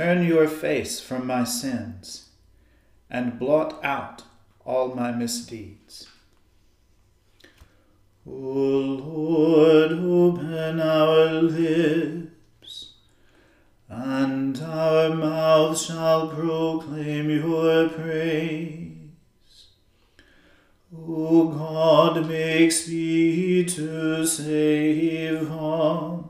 Turn your face from my sins and blot out all my misdeeds. O Lord, open our lips, and our mouth shall proclaim your praise. O God, make speed to save us.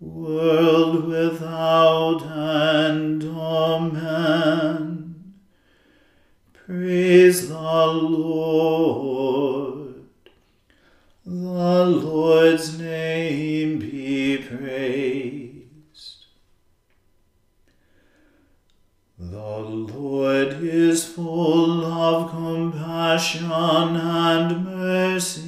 world without end. Amen. Praise the Lord. The Lord's name be praised. The Lord is full of compassion and mercy.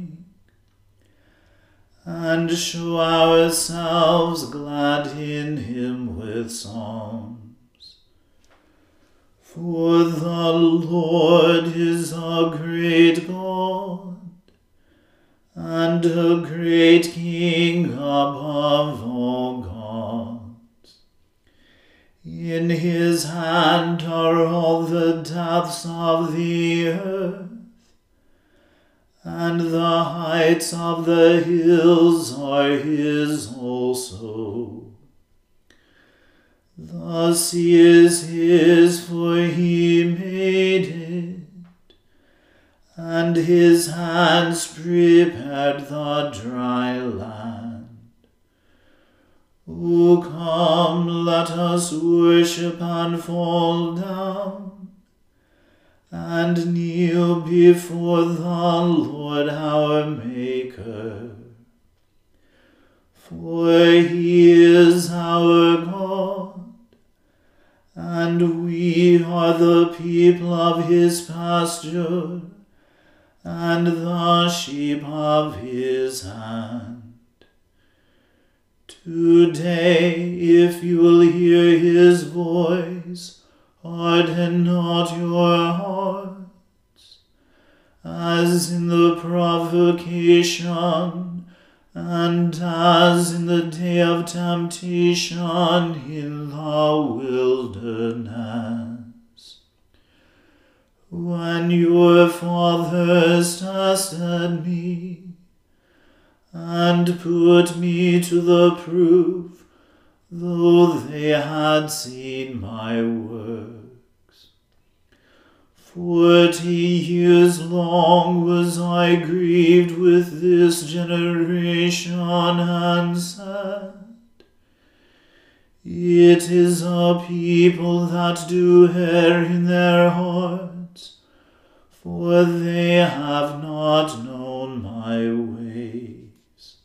and show ourselves glad in him with songs. For the Lord is a great God and a great King above all gods. In his hand are all the depths of the earth, and the heights of the hills are his also. The sea is his, for he made it and his hands prepared the dry land. O come, let us worship and fall down, and kneel before the Lord our Maker. For he is our God, and we are the people of his pasture and the sheep of his hand. Today, if you will hear his voice, harden not your hearts, as in the provocation, and as in the day of temptation in the wilderness when your fathers tested me and put me to the proof, though they had seen my works. Forty years long was I grieved with this generation and said, It is a people that do err in their hearts, for they have not known my ways,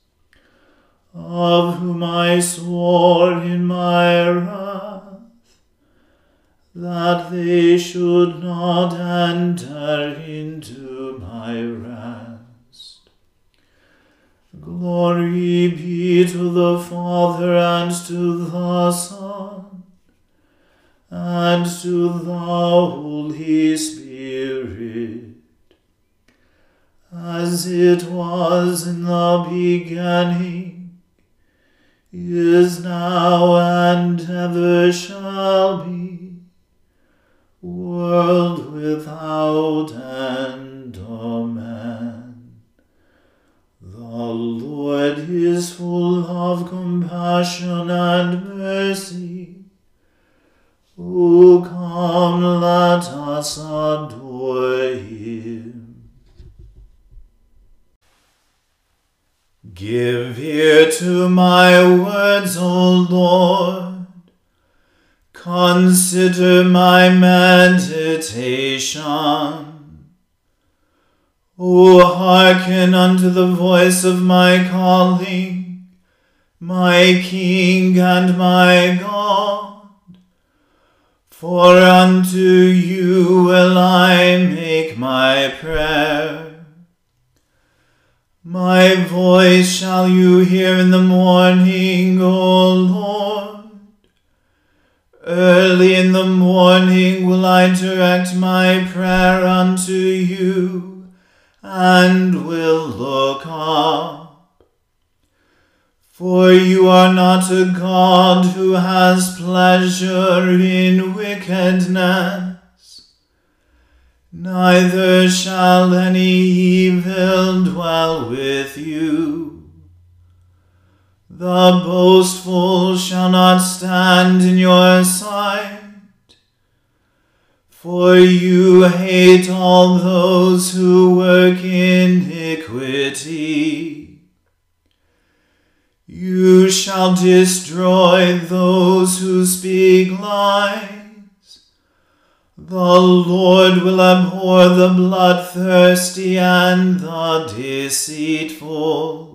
of whom I swore in my wrath that they should not enter into my rest. Glory be to the Father and to the Son and to the Holy Spirit as it was in the beginning, is now, and ever shall be, world without end. Amen. The Lord is full of compassion and mercy O come, let us adore him. Give ear to my words, O Lord. Consider my meditation. O hearken unto the voice of my calling, my King and my God. For unto you will I make my prayer. My voice shall you hear in the morning, O Lord. Early in the morning will I direct my prayer unto you, and will look up. For you are not a God who has pleasure in wickedness, neither shall any evil dwell with you. The boastful shall not stand in your sight, for you hate all those who work iniquity. You shall destroy those who speak lies. The Lord will abhor the bloodthirsty and the deceitful.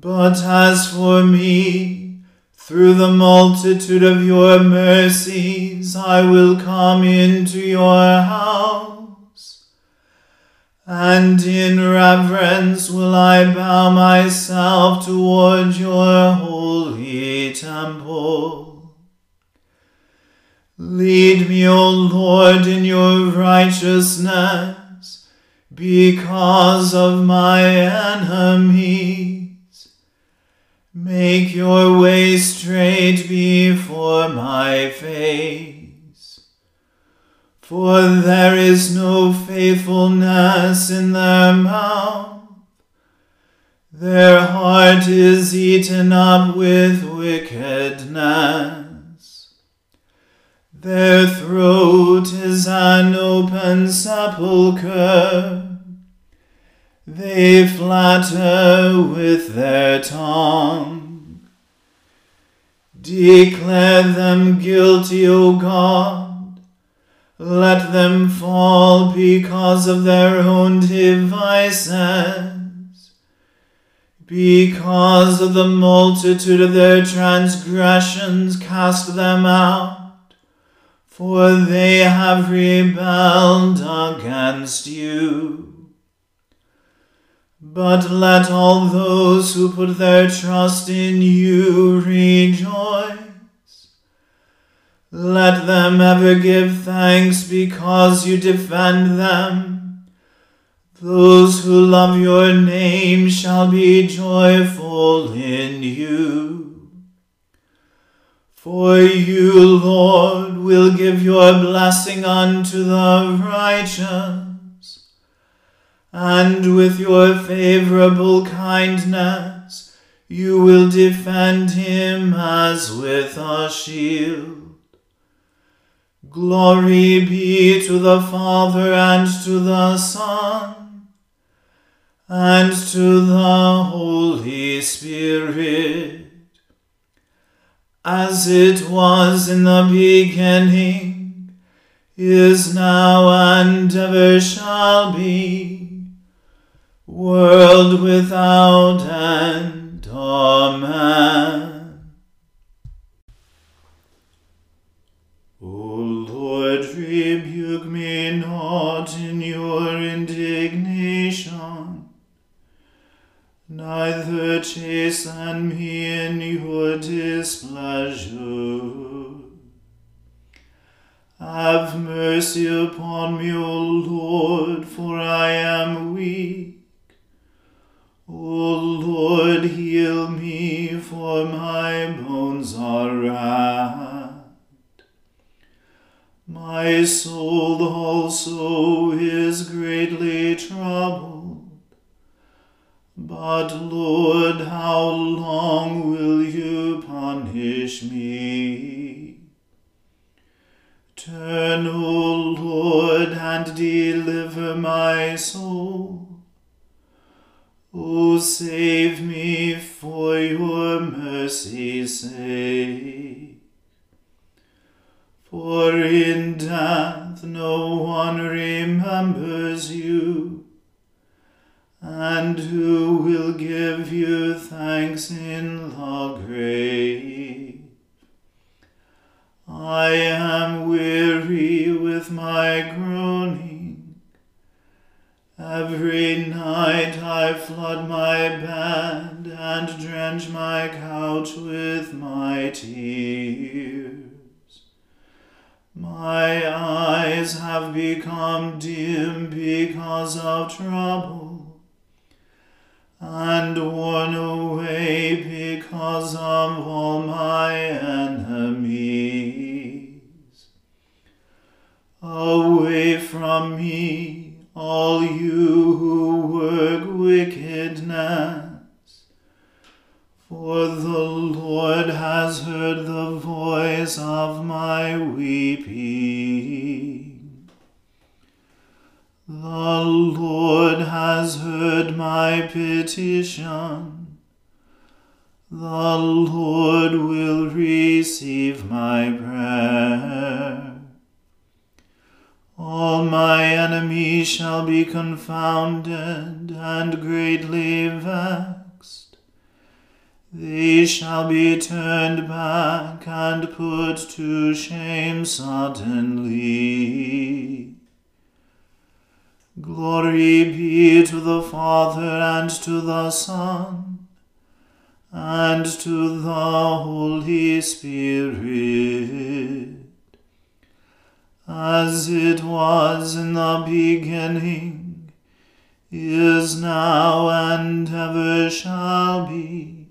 But as for me, through the multitude of your mercies, I will come into your house and in reverence will I bow myself toward your holy temple. Lead me, O Lord, in your righteousness, because of my enemies. Make your way straight before my face for there is no faithfulness in their mouth. Their heart is eaten up with wickedness. Their throat is an open sepulchre. They flatter with their tongue. Declare them guilty, O God let them fall because of their own devices, because of the multitude of their transgressions, cast them out, for they have rebelled against you. But let all those who put their trust in you rejoice. Let them ever give thanks because you defend them. Those who love your name shall be joyful in you. For you, Lord, will give your blessing unto the righteous, and with your favorable kindness you will defend him as with a shield. Glory be to the Father and to the Son and to the Holy Spirit, as it was in the beginning, is now, and ever shall be, world without end. Amen. O Lord, rebuke me not in your indignation, neither chasten me in your displeasure. Have mercy upon me, O Lord, for I am weak. O Lord, heal me, for my bones are racked. My soul also is greatly troubled. But Lord, how long will you punish me? Turn, O Lord, and deliver my soul. O save me for your mercy's sake. For in death no one remembers you, and who will give you thanks in the grave? I am weary with my groaning. Every night I flood my bed and drench my couch with my tears. My eyes have become dim because of trouble, and worn away because of all my enemies. Away from me, all you who work wickedness. For the Lord has heard the voice of my weeping. The Lord has heard my petition. The Lord will receive my prayer. All my enemies shall be confounded and greatly vexed. They shall be turned back and put to shame suddenly. Glory be to the Father and to the Son and to the Holy Spirit, as it was in the beginning, is now, and ever shall be,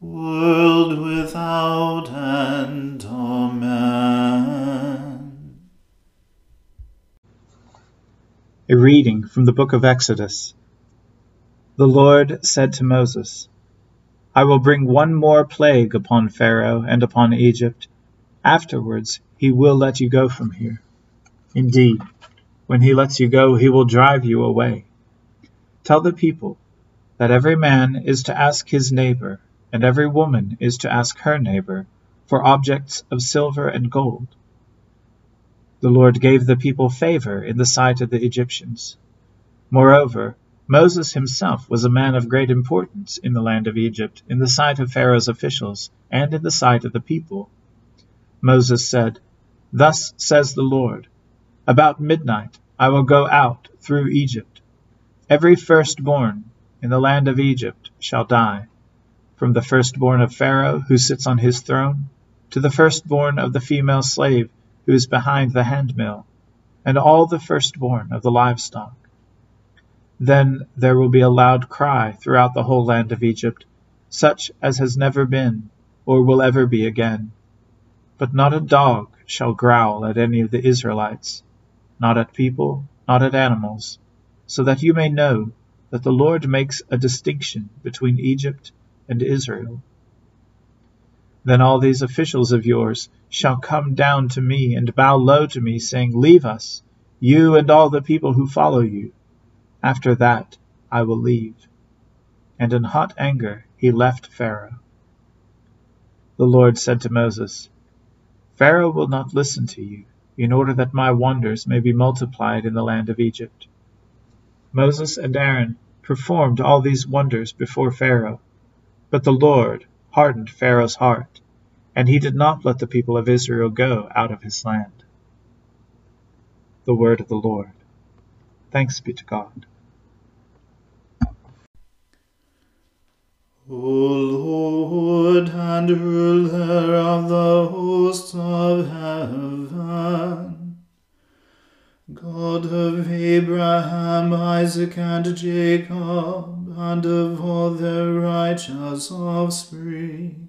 world without end. Amen. A reading from the book of Exodus. The Lord said to Moses, I will bring one more plague upon Pharaoh and upon Egypt. Afterwards he will let you go from here. Indeed, when he lets you go, he will drive you away. Tell the people that every man is to ask his neighbor, and every woman is to ask her neighbor, for objects of silver and gold. The Lord gave the people favor in the sight of the Egyptians. Moreover, Moses himself was a man of great importance in the land of Egypt, in the sight of Pharaoh's officials, and in the sight of the people. Moses said, Thus says the Lord, About midnight I will go out through Egypt. Every firstborn in the land of Egypt shall die, from the firstborn of Pharaoh who sits on his throne, to the firstborn of the female slave who is behind the handmill, and all the firstborn of the livestock. Then there will be a loud cry throughout the whole land of Egypt, such as has never been, or will ever be again. But not a dog shall growl at any of the Israelites, not at people, not at animals, so that you may know that the Lord makes a distinction between Egypt and Israel. Then all these officials of yours shall come down to me and bow low to me, saying, Leave us, you and all the people who follow you. After that I will leave. And in hot anger he left Pharaoh. The Lord said to Moses, Pharaoh will not listen to you, in order that my wonders may be multiplied in the land of Egypt. Moses and Aaron performed all these wonders before Pharaoh, but the Lord hardened Pharaoh's heart, and he did not let the people of Israel go out of his land. The word of the Lord. Thanks be to God. O Lord and ruler of the hosts of heaven, God of Abraham, Isaac, and Jacob, and of all their righteous offspring,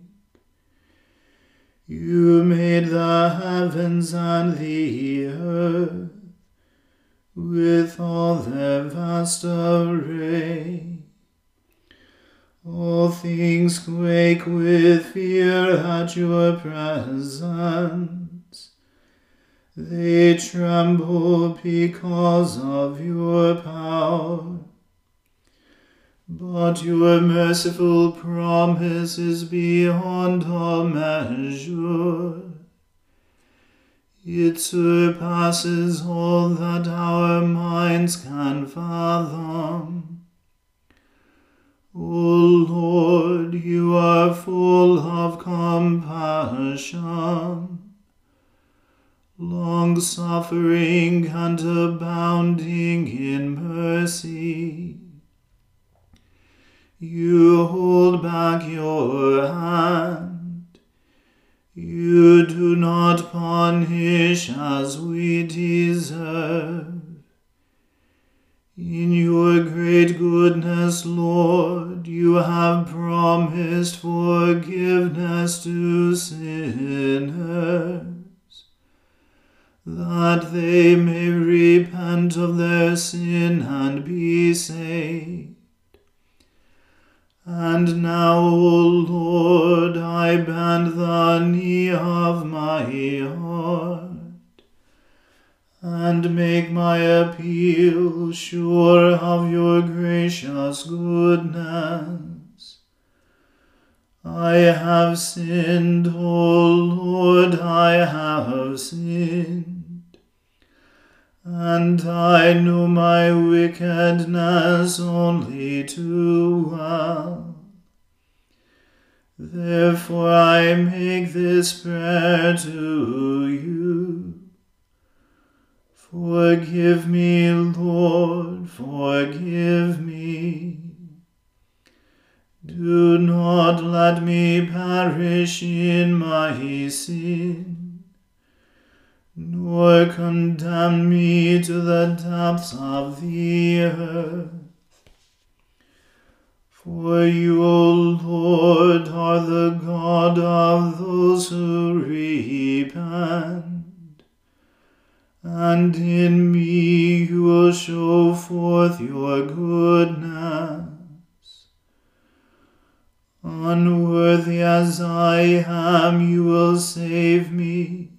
you made the heavens and the earth with all their vast array. All things quake with fear at your presence, They tremble because of your power. But your merciful promise is beyond all measure. It surpasses all that our minds can fathom. O Lord, you are full of compassion long suffering and abounding in mercy. You hold back your hand. You do not punish as we deserve. In your great wickedness only too well. Therefore I make this prayer to you. Forgive me, Lord, forgive me. Do not let me perish in my sin nor condemn me to the depths of the earth. For you, O Lord, are the God of those who repent, and in me you will show forth your goodness. Unworthy as I am, you will save me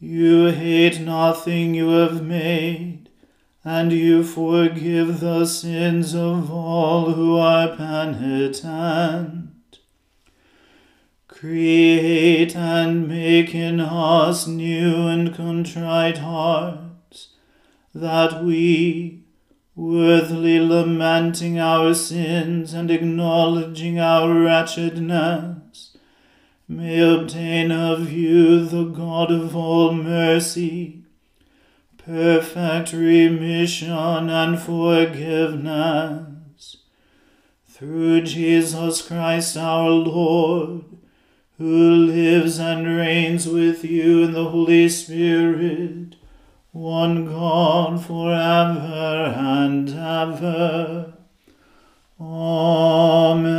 you hate nothing you have made and you forgive the sins of all who are penitent. Create and make in us new and contrite hearts, that we, worthily lamenting our sins and acknowledging our wretchedness, may obtain of you the God of all mercy perfect remission and forgiveness. Through Jesus Christ our Lord, who lives and reigns with you in the Holy Spirit, one God for ever and ever. Amen.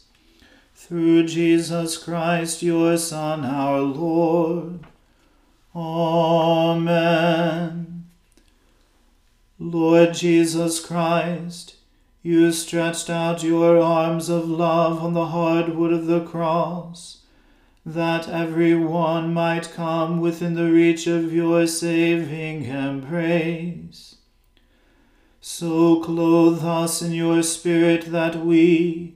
Through Jesus Christ, your Son, our Lord. Amen. Lord Jesus Christ, you stretched out your arms of love on the hard wood of the cross, that every one might come within the reach of your saving embrace. So clothe us in your Spirit that we,